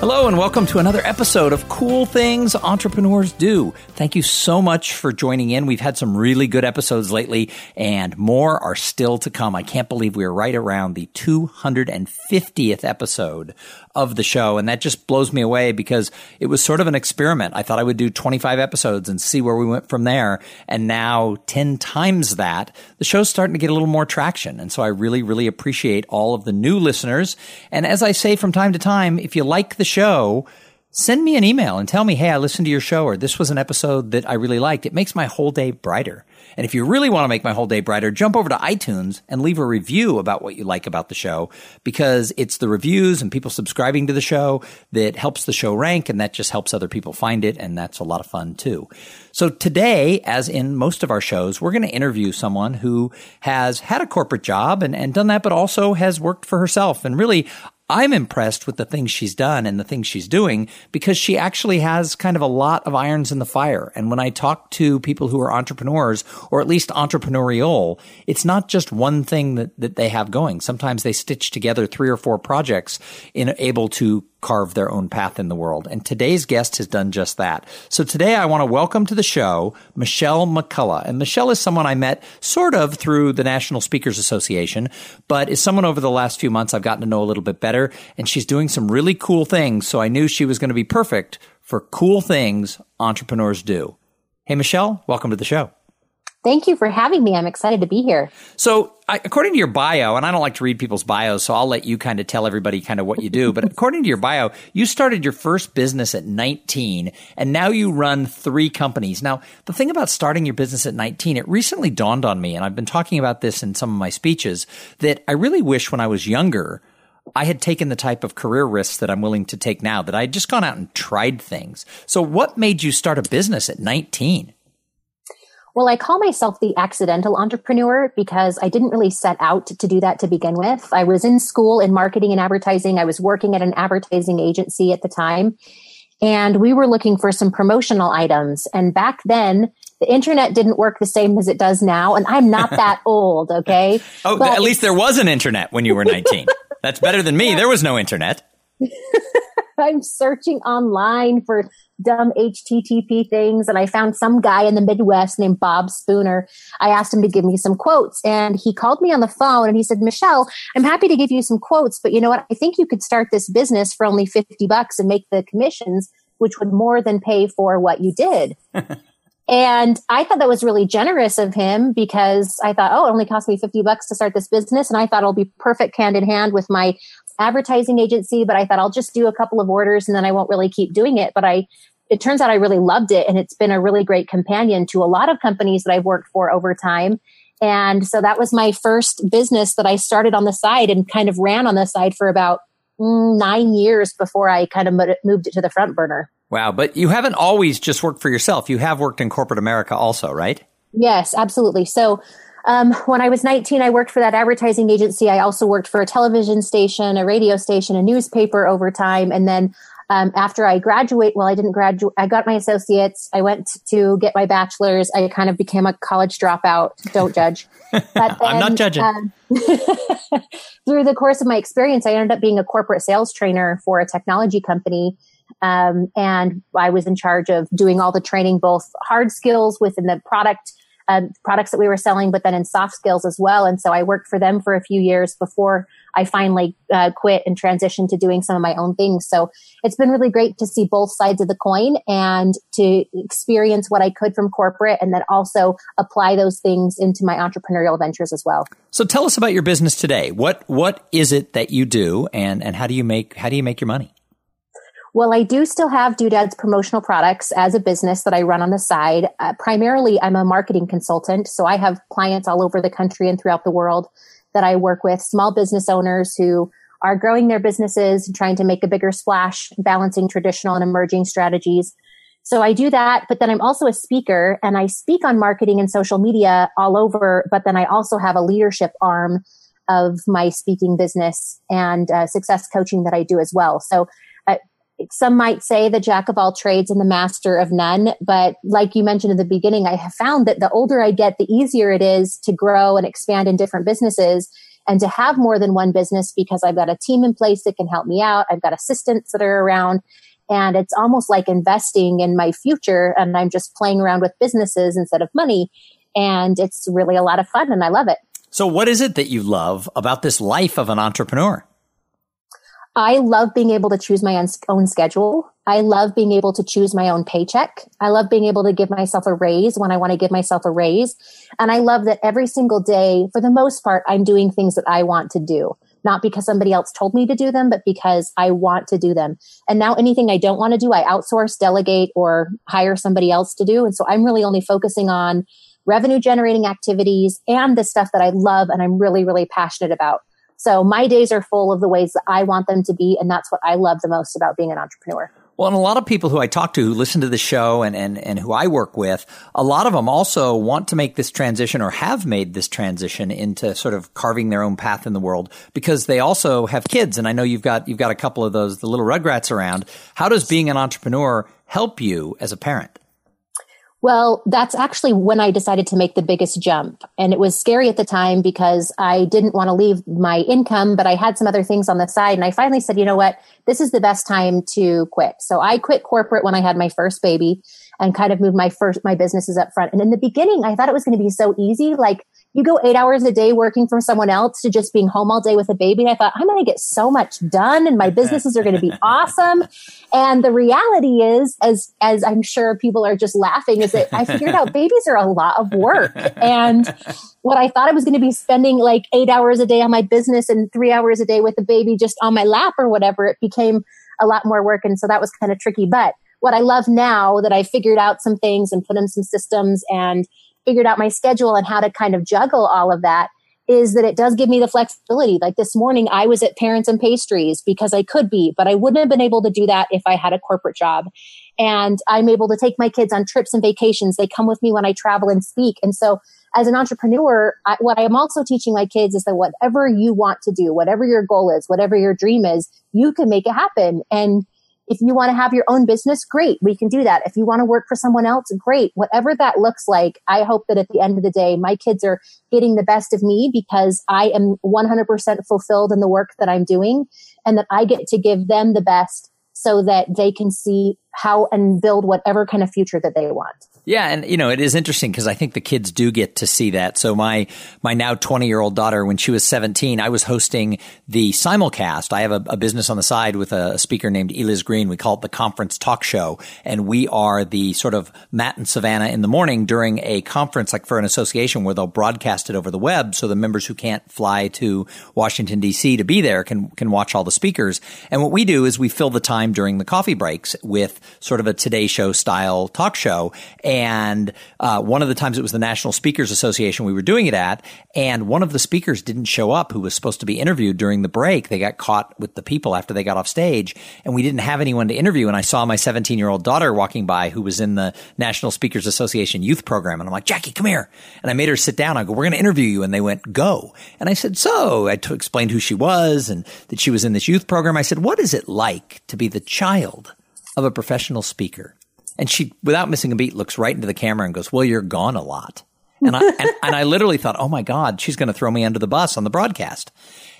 Hello, and welcome to another episode of Cool Things Entrepreneurs Do. Thank you so much for joining in. We've had some really good episodes lately, and more are still to come. I can't believe we're right around the 250th episode of the show, and that just blows me away because it was sort of an experiment. I thought I would do 25 episodes and see where we went from there, and now 10 times that, the show's starting to get a little more traction. And so I really, really appreciate all of the new listeners. And as I say from time to time, if you like the show, send me an email and tell me, hey, I listened to your show or this was an episode that I really liked. It makes my whole day brighter. And if you really want to make my whole day brighter, jump over to iTunes and leave a review about what you like about the show because it's the reviews and people subscribing to the show that helps the show rank and that just helps other people find it. And that's a lot of fun too. So today, as in most of our shows, we're going to interview someone who has had a corporate job and, and done that, but also has worked for herself. And really, I'm impressed with the things she's done and the things she's doing because she actually has kind of a lot of irons in the fire. And when I talk to people who are entrepreneurs or at least entrepreneurial, it's not just one thing that, that they have going. Sometimes they stitch together three or four projects in able to carve their own path in the world. And today's guest has done just that. So today I want to welcome to the show Michelle McCullough. And Michelle is someone I met sort of through the National Speakers Association, but is someone over the last few months I've gotten to know a little bit better. And she's doing some really cool things. So I knew she was going to be perfect for cool things entrepreneurs do. Hey, Michelle, welcome to the show. Thank you for having me. I'm excited to be here. So, I, according to your bio, and I don't like to read people's bios, so I'll let you kind of tell everybody kind of what you do. But according to your bio, you started your first business at 19, and now you run three companies. Now, the thing about starting your business at 19, it recently dawned on me, and I've been talking about this in some of my speeches, that I really wish when I was younger, I had taken the type of career risks that I'm willing to take now, that I had just gone out and tried things. So, what made you start a business at 19? Well, I call myself the accidental entrepreneur because I didn't really set out to do that to begin with. I was in school in marketing and advertising. I was working at an advertising agency at the time, and we were looking for some promotional items. And back then, the internet didn't work the same as it does now. And I'm not that old, okay? oh, but at least there was an internet when you were 19. That's better than me. There was no internet. I'm searching online for dumb HTTP things. And I found some guy in the Midwest named Bob Spooner. I asked him to give me some quotes and he called me on the phone and he said, Michelle, I'm happy to give you some quotes, but you know what? I think you could start this business for only 50 bucks and make the commissions, which would more than pay for what you did. And I thought that was really generous of him because I thought, oh, it only cost me 50 bucks to start this business. And I thought it'll be perfect hand in hand with my advertising agency. But I thought I'll just do a couple of orders and then I won't really keep doing it. But I, it turns out I really loved it. And it's been a really great companion to a lot of companies that I've worked for over time. And so that was my first business that I started on the side and kind of ran on the side for about mm, nine years before I kind of moved it to the front burner. Wow. But you haven't always just worked for yourself. You have worked in corporate America also, right? Yes, absolutely. So um, when I was 19, I worked for that advertising agency. I also worked for a television station, a radio station, a newspaper over time. And then um, after I graduate, well, I didn't graduate. I got my associates. I went to get my bachelor's. I kind of became a college dropout. Don't judge. But then, I'm not judging. Um, through the course of my experience, I ended up being a corporate sales trainer for a technology company. Um, and I was in charge of doing all the training, both hard skills within the product, uh, products that we were selling, but then in soft skills as well. And so I worked for them for a few years before I finally uh, quit and transitioned to doing some of my own things. So it's been really great to see both sides of the coin and to experience what I could from corporate and then also apply those things into my entrepreneurial ventures as well. So tell us about your business today. What what is it that you do and and how do you make how do you make your money? Well, I do still have Doodads promotional products as a business that I run on the side. Uh, primarily, I'm a marketing consultant. So I have clients all over the country and throughout the world that I work with, small business owners who are growing their businesses and trying to make a bigger splash, balancing traditional and emerging strategies. So I do that, but then I'm also a speaker and I speak on marketing and social media all over, but then I also have a leadership arm of my speaking business and uh, success coaching that I do as well. So uh, some might say the jack of all trades and the master of none. But like you mentioned in the beginning, I have found that the older I get, the easier it is to grow and expand in different businesses and to have more than one business because I've got a team in place that can help me out. I've got assistants that are around and it's almost like investing in my future and I'm just playing around with businesses instead of money. And it's really a lot of fun and I love it. So what is it that you love about this life of an entrepreneur? I love being able to choose my own schedule. I love being able to choose my own paycheck. I love being able to give myself a raise when I want to give myself a raise. And I love that every single day, for the most part, I'm doing things that I want to do, not because somebody else told me to do them, but because I want to do them. And now anything I don't want to do, I outsource, delegate, or hire somebody else to do. And so I'm really only focusing on revenue generating activities and the stuff that I love and I'm really, really passionate about. So my days are full of the ways that I want them to be. And that's what I love the most about being an entrepreneur. Well, and a lot of people who I talk to who listen to the show and, and, and who I work with, a lot of them also want to make this transition or have made this transition into sort of carving their own path in the world because they also have kids. And I know you've got, you've got a couple of those, the little rugrats around. How does being an entrepreneur help you as a parent? Well, that's actually when I decided to make the biggest jump. And it was scary at the time because I didn't want to leave my income, but I had some other things on the side. And I finally said, you know what? This is the best time to quit. So I quit corporate when I had my first baby and kind of moved my first, my businesses up front. And in the beginning, I thought it was going to be so easy. Like you go eight hours a day working for someone else to just being home all day with a baby. And I thought, I'm going to get so much done and my businesses are going to be awesome. And the reality is, as, as I'm sure people are just laughing, is that I figured out babies are a lot of work. And what I thought I was going to be spending like eight hours a day on my business and three hours a day with the baby just on my lap or whatever, it became a lot more work. And so that was kind of tricky. But what I love now that I figured out some things and put in some systems and figured out my schedule and how to kind of juggle all of that is that it does give me the flexibility. Like this morning, I was at Parents and Pastries because I could be, but I wouldn't have been able to do that if I had a corporate job. And I'm able to take my kids on trips and vacations. They come with me when I travel and speak. And so, as an entrepreneur, I, what I'm also teaching my kids is that whatever you want to do, whatever your goal is, whatever your dream is, you can make it happen. And if you want to have your own business, great. We can do that. If you want to work for someone else, great. Whatever that looks like, I hope that at the end of the day, my kids are getting the best of me because I am 100% fulfilled in the work that I'm doing and that I get to give them the best so that they can see how and build whatever kind of future that they want. Yeah, and you know it is interesting because I think the kids do get to see that. So my my now twenty year old daughter, when she was seventeen, I was hosting the simulcast. I have a, a, business on the side with a speaker named Eliz Green. We call it the Conference Talk Show, and we are the sort of Matt and Savannah in the morning during a conference, like for an association, where they'll broadcast it over the web, so the members who can't fly to Washington D.C. to be there can can watch all the speakers. And what we do is we fill the time during the coffee breaks with sort of a Today Show style talk show. And uh, one of the times it was the National Speakers Association we were doing it at, and one of the speakers didn't show up who was supposed to be interviewed during the break. They got caught with the people after they got off stage, and we didn't have anyone to interview. And I saw my 17 year old daughter walking by who was in the National Speakers Association youth program, and I'm like, Jackie, come here. And I made her sit down. I go, we're going to interview you. And they went, go. And I said, so I t- explained who she was and that she was in this youth program. I said, what is it like to be the child of a professional speaker? And she, without missing a beat, looks right into the camera and goes, well, you're gone a lot. And I, and, and I literally thought, oh my God, she's going to throw me under the bus on the broadcast.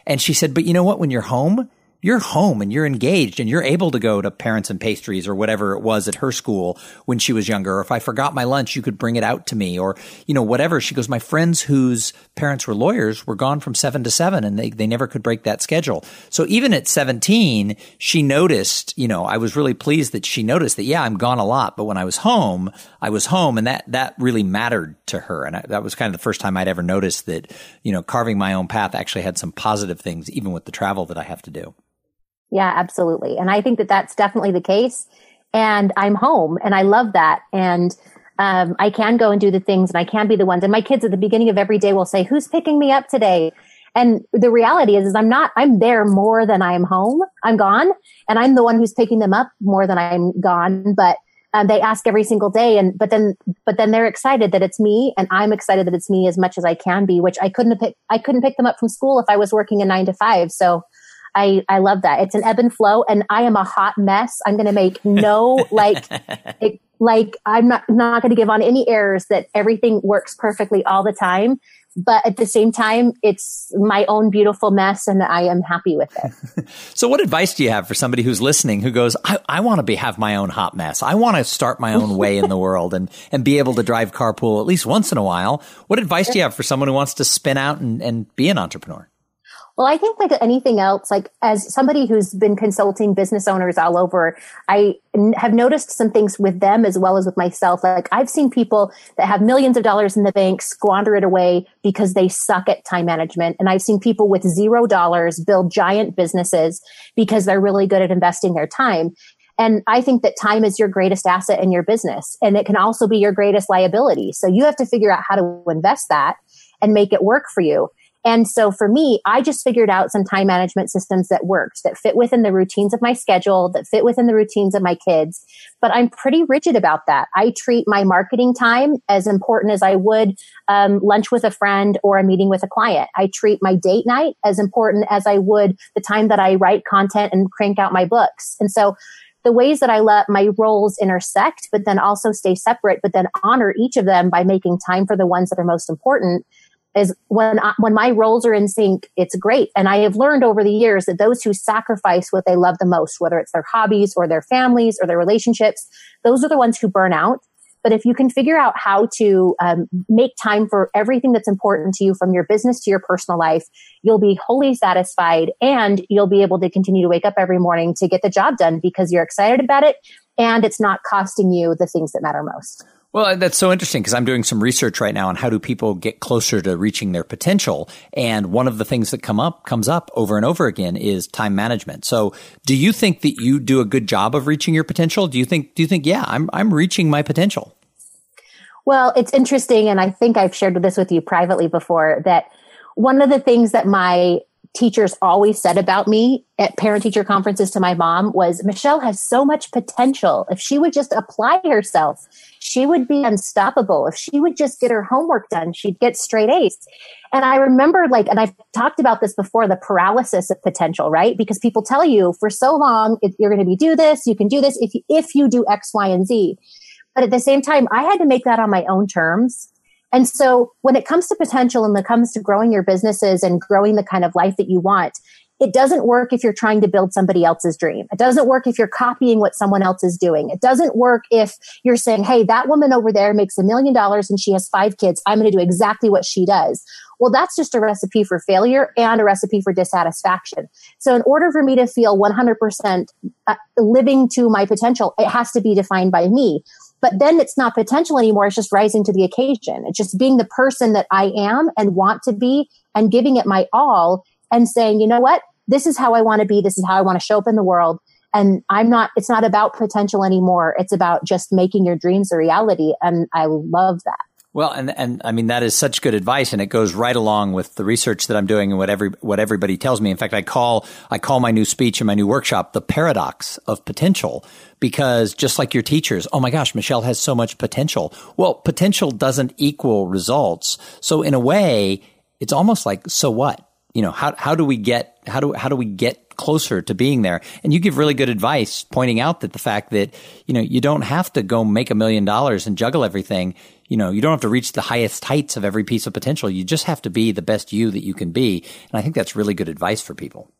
And she said, but you know what? When you're home, you're home and you're engaged and you're able to go to parents and pastries or whatever it was at her school when she was younger. Or if I forgot my lunch, you could bring it out to me or, you know, whatever. She goes, my friends whose parents were lawyers were gone from seven to seven and they, they never could break that schedule. So even at 17, she noticed, you know, I was really pleased that she noticed that, yeah, I'm gone a lot, but when I was home, I was home and that, that really mattered to her. And I, that was kind of the first time I'd ever noticed that, you know, carving my own path actually had some positive things, even with the travel that I have to do. Yeah, absolutely. And I think that that's definitely the case. And I'm home and I love that. And um, I can go and do the things and I can be the ones. And my kids at the beginning of every day will say, Who's picking me up today? And the reality is, is I'm not, I'm there more than I'm home. I'm gone and I'm the one who's picking them up more than I'm gone. But um, they ask every single day and but then but then they're excited that it's me and i'm excited that it's me as much as i can be which i couldn't pick, i couldn't pick them up from school if i was working a nine to five so I, I love that. It's an ebb and flow and I am a hot mess. I'm going to make no like, it, like I'm not, not going to give on any errors that everything works perfectly all the time but at the same time, it's my own beautiful mess and I am happy with it. so what advice do you have for somebody who's listening who goes, I, I want to be, have my own hot mess. I want to start my own way in the world and, and be able to drive carpool at least once in a while. What advice do you have for someone who wants to spin out and, and be an entrepreneur? Well, I think like anything else, like as somebody who's been consulting business owners all over, I have noticed some things with them as well as with myself. Like I've seen people that have millions of dollars in the bank squander it away because they suck at time management. And I've seen people with zero dollars build giant businesses because they're really good at investing their time. And I think that time is your greatest asset in your business and it can also be your greatest liability. So you have to figure out how to invest that and make it work for you. And so for me, I just figured out some time management systems that worked, that fit within the routines of my schedule, that fit within the routines of my kids. But I'm pretty rigid about that. I treat my marketing time as important as I would um, lunch with a friend or a meeting with a client. I treat my date night as important as I would the time that I write content and crank out my books. And so the ways that I let my roles intersect, but then also stay separate, but then honor each of them by making time for the ones that are most important is when I, when my roles are in sync, it's great. And I have learned over the years that those who sacrifice what they love the most, whether it's their hobbies or their families or their relationships, those are the ones who burn out. But if you can figure out how to um, make time for everything that's important to you from your business to your personal life, you'll be wholly satisfied and you'll be able to continue to wake up every morning to get the job done because you're excited about it and it's not costing you the things that matter most. Well, that's so interesting because I'm doing some research right now on how do people get closer to reaching their potential. And one of the things that come up comes up over and over again is time management. So do you think that you do a good job of reaching your potential? Do you think, do you think, yeah, I'm, I'm reaching my potential? Well, it's interesting. And I think I've shared this with you privately before that one of the things that my teachers always said about me at parent teacher conferences to my mom was Michelle has so much potential. If she would just apply herself, she would be unstoppable. If she would just get her homework done, she'd get straight A's. And I remember like, and I've talked about this before, the paralysis of potential, right? Because people tell you for so long, you're going to be do this, you can do this if you, if you do X, Y, and Z. But at the same time, I had to make that on my own terms. And so when it comes to potential and it comes to growing your businesses and growing the kind of life that you want, it doesn't work if you're trying to build somebody else's dream. It doesn't work if you're copying what someone else is doing. It doesn't work if you're saying, Hey, that woman over there makes a million dollars and she has five kids. I'm going to do exactly what she does. Well, that's just a recipe for failure and a recipe for dissatisfaction. So in order for me to feel 100% uh, living to my potential, it has to be defined by me. But then it's not potential anymore. It's just rising to the occasion. It's just being the person that I am and want to be and giving it my all and saying, you know what? This is how I want to be. This is how I want to show up in the world. And I'm not, it's not about potential anymore. It's about just making your dreams a reality. And I love that. Well, and and I mean that is such good advice, and it goes right along with the research that I'm doing and what every what everybody tells me. In fact, I call I call my new speech and my new workshop the paradox of potential, because just like your teachers, oh my gosh, Michelle has so much potential. Well, potential doesn't equal results, so in a way, it's almost like so what? You know, how how do we get how do how do we get closer to being there. And you give really good advice pointing out that the fact that, you know, you don't have to go make a million dollars and juggle everything you know, you don't have to reach the highest heights of every piece of potential. You just have to be the best you that you can be. And I think that's really good advice for people.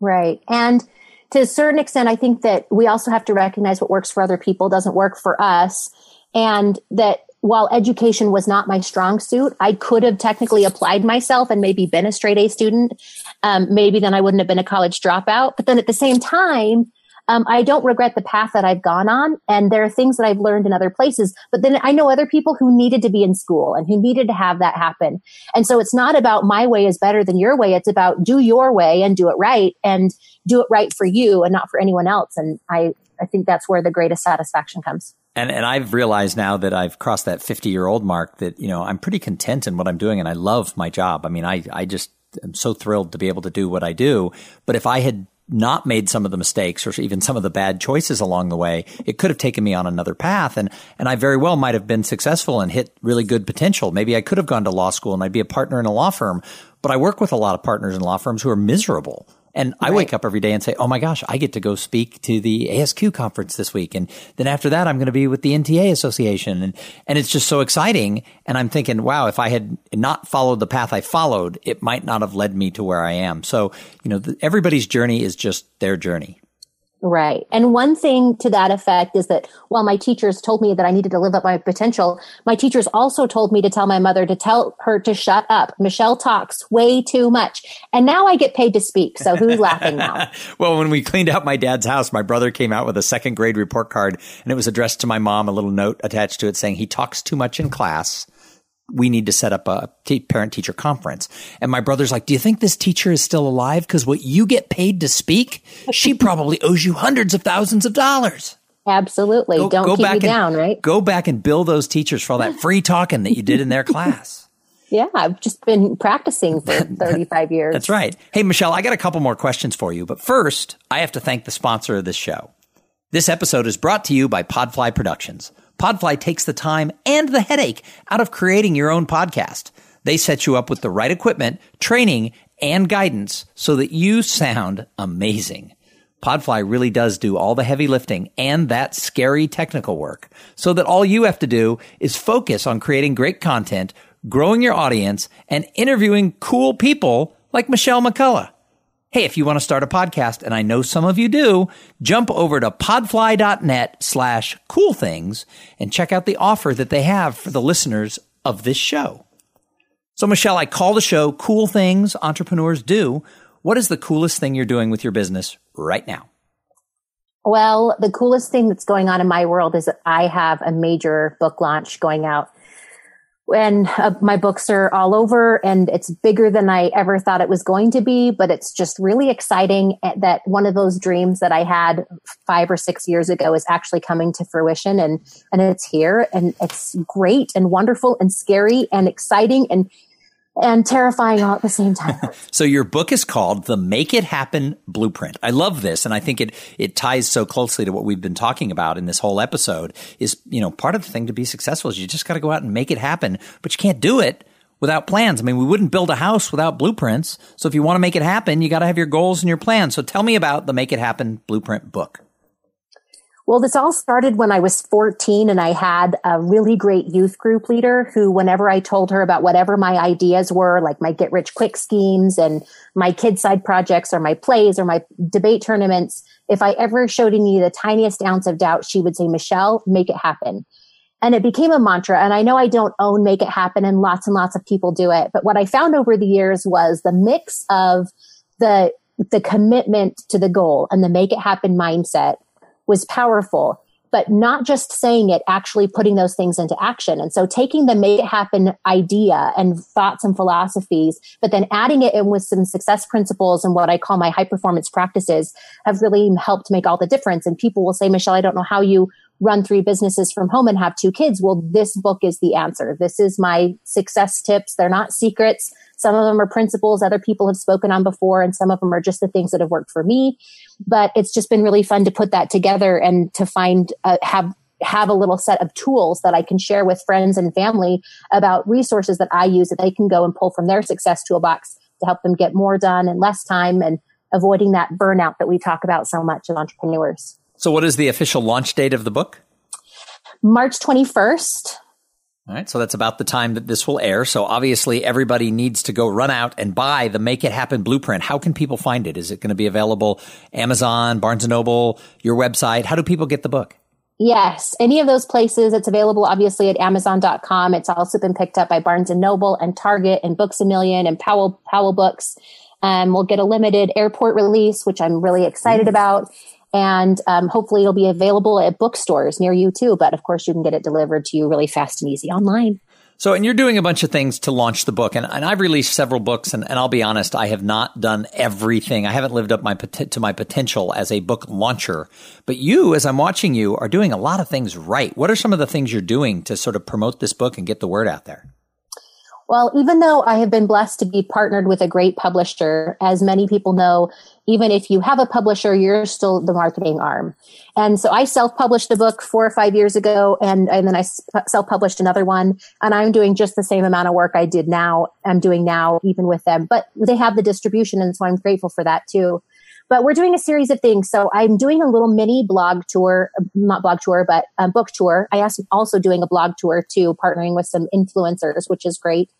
Right. And to a certain extent, I think that we also have to recognize what works for other people doesn't work for us. And that while education was not my strong suit, I could have technically applied myself and maybe been a straight A student. Um, maybe then I wouldn't have been a college dropout. But then at the same time, um, I don't regret the path that I've gone on. And there are things that I've learned in other places. But then I know other people who needed to be in school and who needed to have that happen. And so it's not about my way is better than your way. It's about do your way and do it right and do it right for you and not for anyone else. And I, I think that's where the greatest satisfaction comes. And and I've realized now that I've crossed that 50 year old mark that, you know, I'm pretty content in what I'm doing and I love my job. I mean, I, I just am so thrilled to be able to do what I do. But if I had not made some of the mistakes or even some of the bad choices along the way, it could have taken me on another path. And, and I very well might have been successful and hit really good potential. Maybe I could have gone to law school and I'd be a partner in a law firm, but I work with a lot of partners in law firms who are miserable. And I wake up every day and say, Oh my gosh, I get to go speak to the ASQ conference this week. And then after that, I'm going to be with the NTA Association. And, and it's just so exciting. And I'm thinking, wow, if I had not followed the path I followed, it might not have led me to where I am. So, you know, the, everybody's journey is just their journey. Right. And one thing to that effect is that while my teachers told me that I needed to live up my potential, my teachers also told me to tell my mother to tell her to shut up. Michelle talks way too much. And now I get paid to speak. So who's laughing now? well, when we cleaned out my dad's house, my brother came out with a second grade report card and it was addressed to my mom, a little note attached to it saying he talks too much in class we need to set up a t- parent teacher conference. And my brother's like, do you think this teacher is still alive? Cause what you get paid to speak, she probably owes you hundreds of thousands of dollars. Absolutely. Go, Don't go keep back you down, right? Go back and bill those teachers for all that free talking that you did in their class. Yeah, I've just been practicing for 35 years. That's right. Hey, Michelle, I got a couple more questions for you. But first, I have to thank the sponsor of this show. This episode is brought to you by Podfly Productions. Podfly takes the time and the headache out of creating your own podcast. They set you up with the right equipment, training, and guidance so that you sound amazing. Podfly really does do all the heavy lifting and that scary technical work so that all you have to do is focus on creating great content, growing your audience, and interviewing cool people like Michelle McCullough. Hey, if you want to start a podcast, and I know some of you do, jump over to podfly.net slash cool things and check out the offer that they have for the listeners of this show. So, Michelle, I call the show Cool Things Entrepreneurs Do. What is the coolest thing you're doing with your business right now? Well, the coolest thing that's going on in my world is that I have a major book launch going out and uh, my books are all over and it's bigger than I ever thought it was going to be, but it's just really exciting that one of those dreams that I had five or six years ago is actually coming to fruition and, and it's here and it's great and wonderful and scary and exciting and and terrifying all at the same time. so your book is called The Make It Happen Blueprint. I love this and I think it it ties so closely to what we've been talking about in this whole episode is, you know, part of the thing to be successful is you just got to go out and make it happen, but you can't do it without plans. I mean, we wouldn't build a house without blueprints. So if you want to make it happen, you got to have your goals and your plans. So tell me about the Make It Happen Blueprint book. Well, this all started when I was 14 and I had a really great youth group leader who, whenever I told her about whatever my ideas were, like my get rich quick schemes and my kid side projects or my plays or my debate tournaments, if I ever showed any the tiniest ounce of doubt, she would say, Michelle, make it happen. And it became a mantra. And I know I don't own make it happen and lots and lots of people do it. But what I found over the years was the mix of the, the commitment to the goal and the make it happen mindset was powerful but not just saying it, actually putting those things into action. And so taking the make it happen idea and thoughts and philosophies, but then adding it in with some success principles and what I call my high performance practices have really helped make all the difference. And people will say, Michelle, I don't know how you run three businesses from home and have two kids. Well, this book is the answer. This is my success tips. They're not secrets. Some of them are principles other people have spoken on before, and some of them are just the things that have worked for me. But it's just been really fun to put that together and to find, uh, have have a little set of tools that I can share with friends and family about resources that I use that they can go and pull from their success toolbox to help them get more done in less time and avoiding that burnout that we talk about so much as entrepreneurs. So, what is the official launch date of the book? March 21st. All right, so that's about the time that this will air. So obviously, everybody needs to go run out and buy the Make It Happen blueprint. How can people find it? Is it going to be available Amazon, Barnes and Noble, your website? How do people get the book? Yes, any of those places. It's available obviously at Amazon.com. It's also been picked up by Barnes and Noble and Target and Books a Million and Powell Powell Books. Um, we'll get a limited airport release, which I'm really excited mm. about and um, hopefully it'll be available at bookstores near you too. But of course, you can get it delivered to you really fast and easy online. So, and you're doing a bunch of things to launch the book, and, and I've released several books, and, and I'll be honest, I have not done everything. I haven't lived up my to my potential as a book launcher. But you, as I'm watching you, are doing a lot of things right. What are some of the things you're doing to sort of promote this book and get the word out there? Well, even though I have been blessed to be partnered with a great publisher, as many people know, even if you have a publisher, you're still the marketing arm. And so I self-published a book four or five years ago, and, and then I uh, self-published another one, and I'm doing just the same amount of work I did now. I'm doing now, even with them, but they have the distribution, and so I'm grateful for that too. But we're doing a series of things. So I'm doing a little mini blog tour, not blog tour, but a book tour. I am also doing a blog tour too, partnering with some influencers, which is great.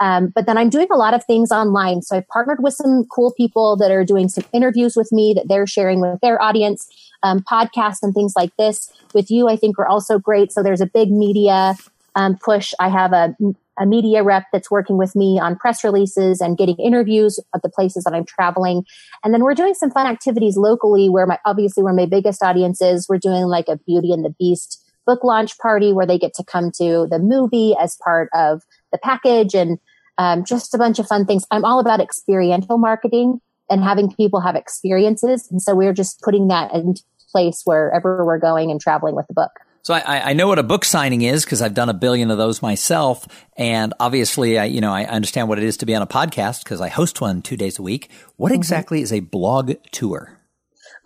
Um, but then I'm doing a lot of things online. So I've partnered with some cool people that are doing some interviews with me that they're sharing with their audience, um, podcasts and things like this. With you, I think we're also great. So there's a big media um, push. I have a a media rep that's working with me on press releases and getting interviews at the places that I'm traveling. And then we're doing some fun activities locally where my, obviously where my biggest audience is. We're doing like a Beauty and the Beast book launch party where they get to come to the movie as part of the package and um, just a bunch of fun things. I'm all about experiential marketing and having people have experiences. And so we're just putting that into place wherever we're going and traveling with the book. So I, I know what a book signing is because I've done a billion of those myself, and obviously, I you know I understand what it is to be on a podcast because I host one two days a week. What mm-hmm. exactly is a blog tour?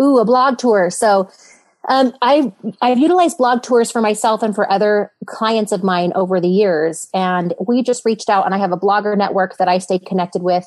Ooh, a blog tour. So um, I've I've utilized blog tours for myself and for other clients of mine over the years, and we just reached out, and I have a blogger network that I stay connected with,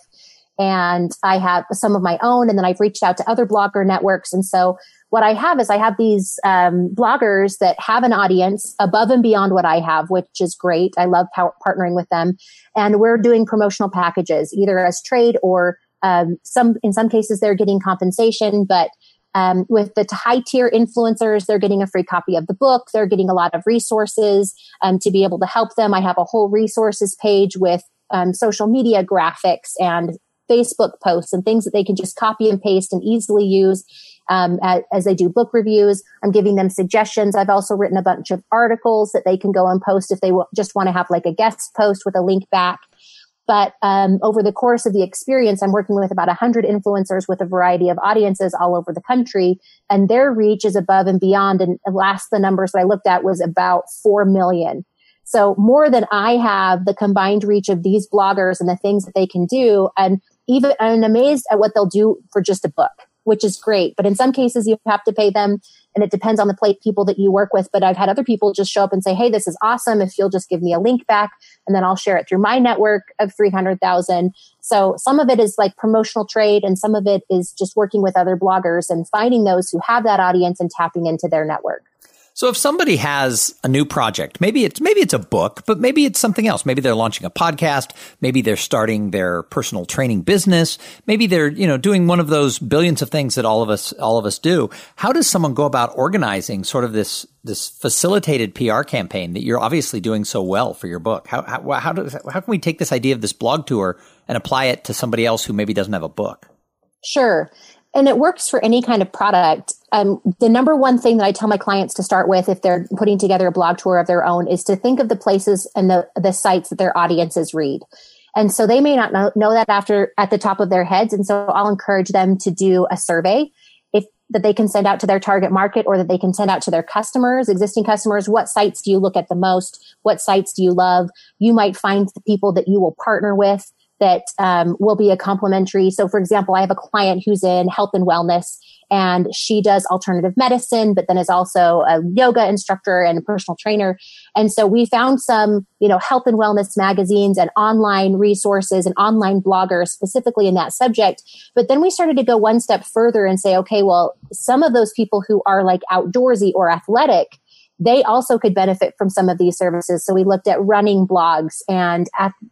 and I have some of my own, and then I've reached out to other blogger networks, and so what I have is I have these um, bloggers that have an audience above and beyond what I have, which is great. I love partnering with them, and we're doing promotional packages either as trade or um, some. In some cases, they're getting compensation, but um, with the high tier influencers, they're getting a free copy of the book. They're getting a lot of resources um, to be able to help them. I have a whole resources page with um, social media graphics and Facebook posts and things that they can just copy and paste and easily use um, as, as, they do book reviews. I'm giving them suggestions. I've also written a bunch of articles that they can go and post if they w- just want to have like a guest post with a link back. But um, over the course of the experience, I'm working with about 100 influencers with a variety of audiences all over the country, and their reach is above and beyond. And last, the numbers that I looked at was about 4 million. So more than I have the combined reach of these bloggers and the things that they can do. And even I'm amazed at what they'll do for just a book which is great. But in some cases, you have to pay them, and it depends on the plate people that you work with. But I've had other people just show up and say, "Hey, this is awesome. If you'll just give me a link back, and then I'll share it through my network of three hundred thousand. So some of it is like promotional trade, and some of it is just working with other bloggers and finding those who have that audience and tapping into their network. So if somebody has a new project, maybe it's maybe it's a book, but maybe it's something else. Maybe they're launching a podcast, maybe they're starting their personal training business, maybe they're, you know, doing one of those billions of things that all of us all of us do. How does someone go about organizing sort of this this facilitated PR campaign that you're obviously doing so well for your book? How how how, how can we take this idea of this blog tour and apply it to somebody else who maybe doesn't have a book? Sure and it works for any kind of product. Um, the number one thing that I tell my clients to start with if they're putting together a blog tour of their own is to think of the places and the, the sites that their audiences read. And so they may not know, know that after at the top of their heads. And so I'll encourage them to do a survey if that they can send out to their target market or that they can send out to their customers, existing customers. What sites do you look at the most? What sites do you love? You might find the people that you will partner with that um, will be a complementary. So, for example, I have a client who's in health and wellness, and she does alternative medicine, but then is also a yoga instructor and a personal trainer. And so, we found some, you know, health and wellness magazines and online resources and online bloggers specifically in that subject. But then we started to go one step further and say, okay, well, some of those people who are like outdoorsy or athletic they also could benefit from some of these services. So we looked at running blogs and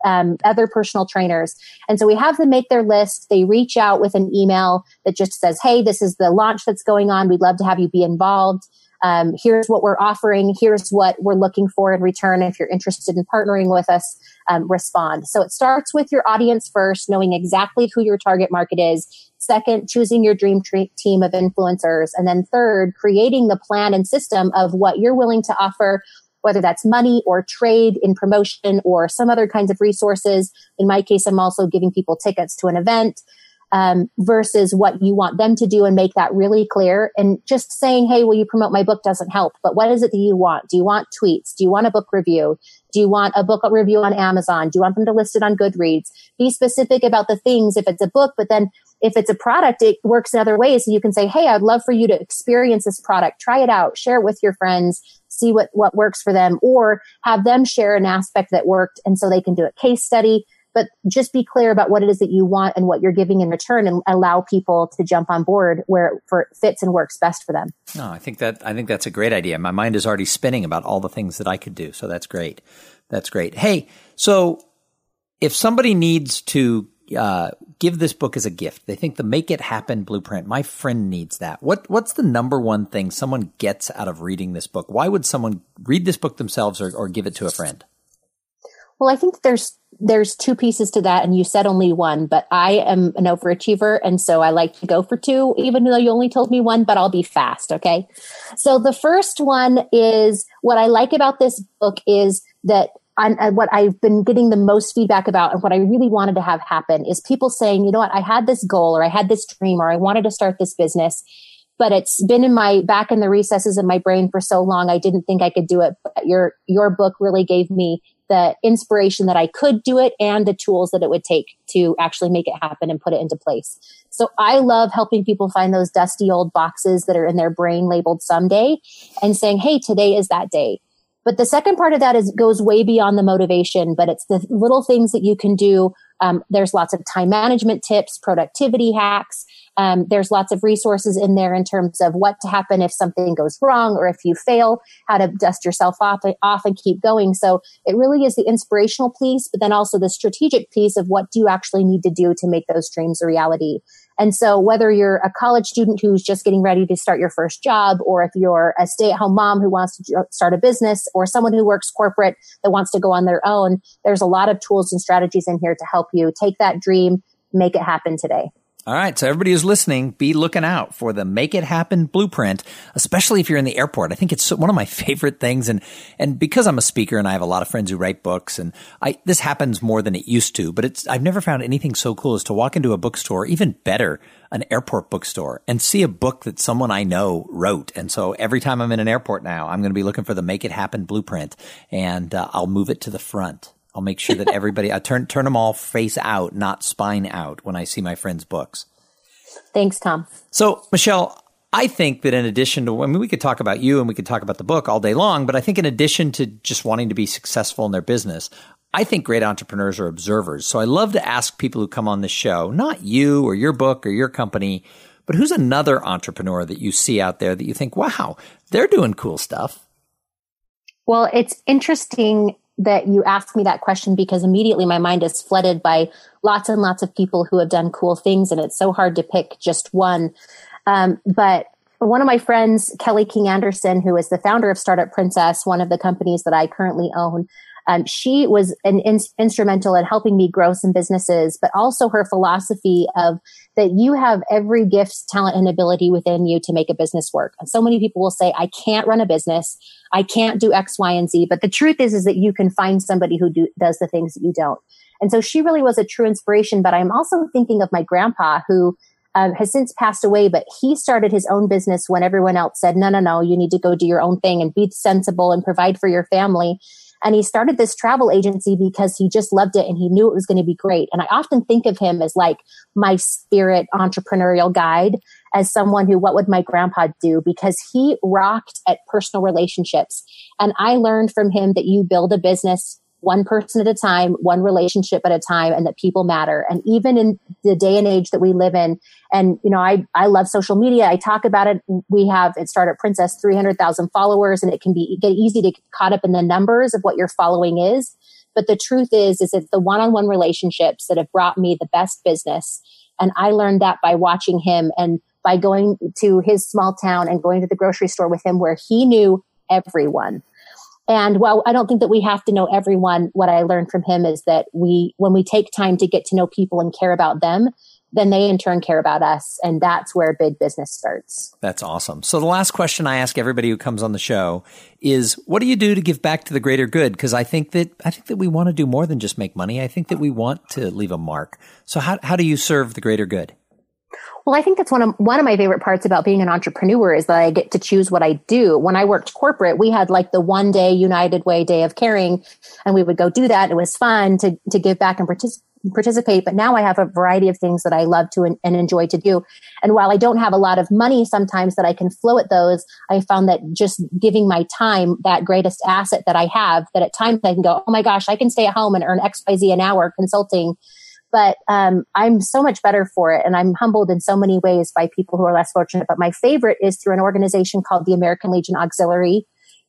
um, other personal trainers. And so we have them make their list. They reach out with an email that just says, Hey, this is the launch that's going on. We'd love to have you be involved. Um, here's what we're offering. Here's what we're looking for in return. If you're interested in partnering with us, um, respond. So it starts with your audience first, knowing exactly who your target market is. Second, choosing your dream team of influencers. And then third, creating the plan and system of what you're willing to offer, whether that's money or trade in promotion or some other kinds of resources. In my case, I'm also giving people tickets to an event. Um, versus what you want them to do and make that really clear. And just saying, hey, will you promote my book doesn't help. But what is it that you want? Do you want tweets? Do you want a book review? Do you want a book review on Amazon? Do you want them to list it on Goodreads? Be specific about the things if it's a book, but then if it's a product, it works in other ways. So you can say, Hey, I'd love for you to experience this product, try it out, share it with your friends, see what, what works for them, or have them share an aspect that worked. And so they can do a case study but just be clear about what it is that you want and what you're giving in return and allow people to jump on board where it for, fits and works best for them. No, I think that I think that's a great idea. My mind is already spinning about all the things that I could do. So that's great. That's great. Hey, so if somebody needs to uh, give this book as a gift, they think the Make It Happen blueprint. My friend needs that. What What's the number one thing someone gets out of reading this book? Why would someone read this book themselves or, or give it to a friend? Well, I think there's there's two pieces to that, and you said only one, but I am an overachiever, and so I like to go for two, even though you only told me one. But I'll be fast, okay? So the first one is what I like about this book is that uh, what I've been getting the most feedback about and what I really wanted to have happen is people saying, you know what, I had this goal or I had this dream or I wanted to start this business, but it's been in my back in the recesses of my brain for so long. I didn't think I could do it. But your, your book really gave me the inspiration that I could do it and the tools that it would take to actually make it happen and put it into place. So I love helping people find those dusty old boxes that are in their brain labeled someday and saying, Hey, today is that day. But the second part of that is goes way beyond the motivation, but it's the little things that you can do. Um, there's lots of time management tips, productivity hacks. Um, there's lots of resources in there in terms of what to happen if something goes wrong or if you fail, how to dust yourself off, off and keep going. So it really is the inspirational piece, but then also the strategic piece of what do you actually need to do to make those dreams a reality. And so whether you're a college student who's just getting ready to start your first job, or if you're a stay at home mom who wants to start a business, or someone who works corporate that wants to go on their own, there's a lot of tools and strategies in here to help you take that dream, make it happen today. All right. So everybody who's listening, be looking out for the make it happen blueprint, especially if you're in the airport. I think it's one of my favorite things. And, and because I'm a speaker and I have a lot of friends who write books and I, this happens more than it used to, but it's, I've never found anything so cool as to walk into a bookstore, even better, an airport bookstore and see a book that someone I know wrote. And so every time I'm in an airport now, I'm going to be looking for the make it happen blueprint and uh, I'll move it to the front. I'll make sure that everybody, I turn, turn them all face out, not spine out when I see my friends' books. Thanks, Tom. So, Michelle, I think that in addition to, I mean, we could talk about you and we could talk about the book all day long, but I think in addition to just wanting to be successful in their business, I think great entrepreneurs are observers. So I love to ask people who come on the show, not you or your book or your company, but who's another entrepreneur that you see out there that you think, wow, they're doing cool stuff? Well, it's interesting that you asked me that question because immediately my mind is flooded by lots and lots of people who have done cool things, and it's so hard to pick just one. Um, but one of my friends, Kelly King Anderson, who is the founder of Startup Princess, one of the companies that I currently own, um, she was an in- instrumental in helping me grow some businesses, but also her philosophy of that you have every gift, talent, and ability within you to make a business work. And so many people will say, I can't run a business. I can't do X, Y, and Z. But the truth is, is that you can find somebody who do, does the things that you don't. And so she really was a true inspiration. But I'm also thinking of my grandpa who um, has since passed away, but he started his own business when everyone else said, no, no, no, you need to go do your own thing and be sensible and provide for your family. And he started this travel agency because he just loved it and he knew it was going to be great. And I often think of him as like my spirit entrepreneurial guide as someone who, what would my grandpa do? Because he rocked at personal relationships. And I learned from him that you build a business one person at a time, one relationship at a time, and that people matter. And even in the day and age that we live in, and you know, I I love social media. I talk about it. We have at Startup Princess three hundred thousand followers, and it can be get easy to get caught up in the numbers of what your following is. But the truth is, is it's the one-on-one relationships that have brought me the best business. And I learned that by watching him and by going to his small town and going to the grocery store with him where he knew everyone and while I don't think that we have to know everyone, what I learned from him is that we, when we take time to get to know people and care about them, then they in turn care about us. And that's where big business starts. That's awesome. So the last question I ask everybody who comes on the show is what do you do to give back to the greater good? Because I think that, I think that we want to do more than just make money. I think that we want to leave a mark. So how, how do you serve the greater good? Well, I think that's one of one of my favorite parts about being an entrepreneur is that I get to choose what I do. When I worked corporate, we had like the one day United Way day of caring, and we would go do that. It was fun to to give back and participate. But now I have a variety of things that I love to and, and, enjoy to do. And while I don't have a lot of money sometimes that I can flow at those, I found that just giving my time that greatest asset that I have, that at times I can go, oh my gosh, I can stay at home and earn XYZ an hour consulting but um, I'm so much better for it. And I'm humbled in so many ways by people who are less fortunate. But my favorite is through an organization called the American Legion Auxiliary.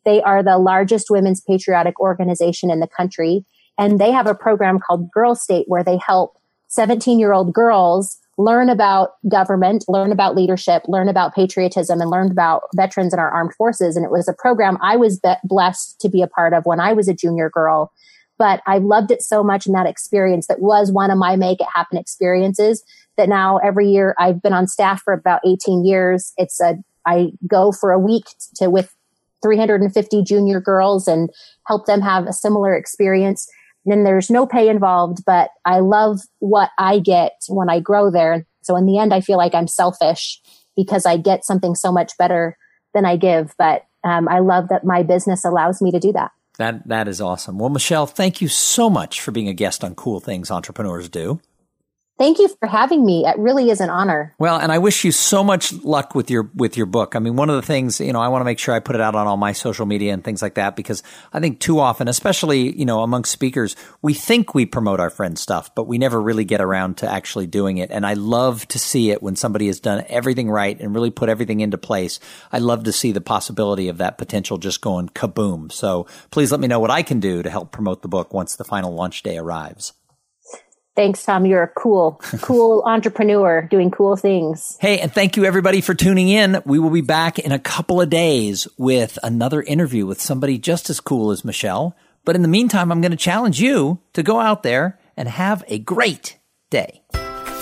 They are the largest women's patriotic organization in the country. And they have a program called Girl State where they help 17 year old girls learn about government, learn about leadership, learn about patriotism, and learn about veterans in our armed forces. And it was a program I was blessed to be a part of when I was a junior girl but I loved it so much in that experience that was one of my make it happen experiences that now every year I've been on staff for about 18 years. It's a, I go for a week to with 350 junior girls and help them have a similar experience. And then there's no pay involved, but I love what I get when I grow there. So in the end, I feel like I'm selfish because I get something so much better than I give. But um, I love that my business allows me to do that. That that is awesome. Well, Michelle, thank you so much for being a guest on Cool Things Entrepreneurs Do. Thank you for having me. It really is an honor. Well, and I wish you so much luck with your with your book. I mean, one of the things, you know, I want to make sure I put it out on all my social media and things like that because I think too often, especially, you know, amongst speakers, we think we promote our friends' stuff, but we never really get around to actually doing it. And I love to see it when somebody has done everything right and really put everything into place. I love to see the possibility of that potential just going kaboom. So please let me know what I can do to help promote the book once the final launch day arrives. Thanks, Tom. You're a cool, cool entrepreneur doing cool things. Hey, and thank you everybody for tuning in. We will be back in a couple of days with another interview with somebody just as cool as Michelle. But in the meantime, I'm going to challenge you to go out there and have a great day.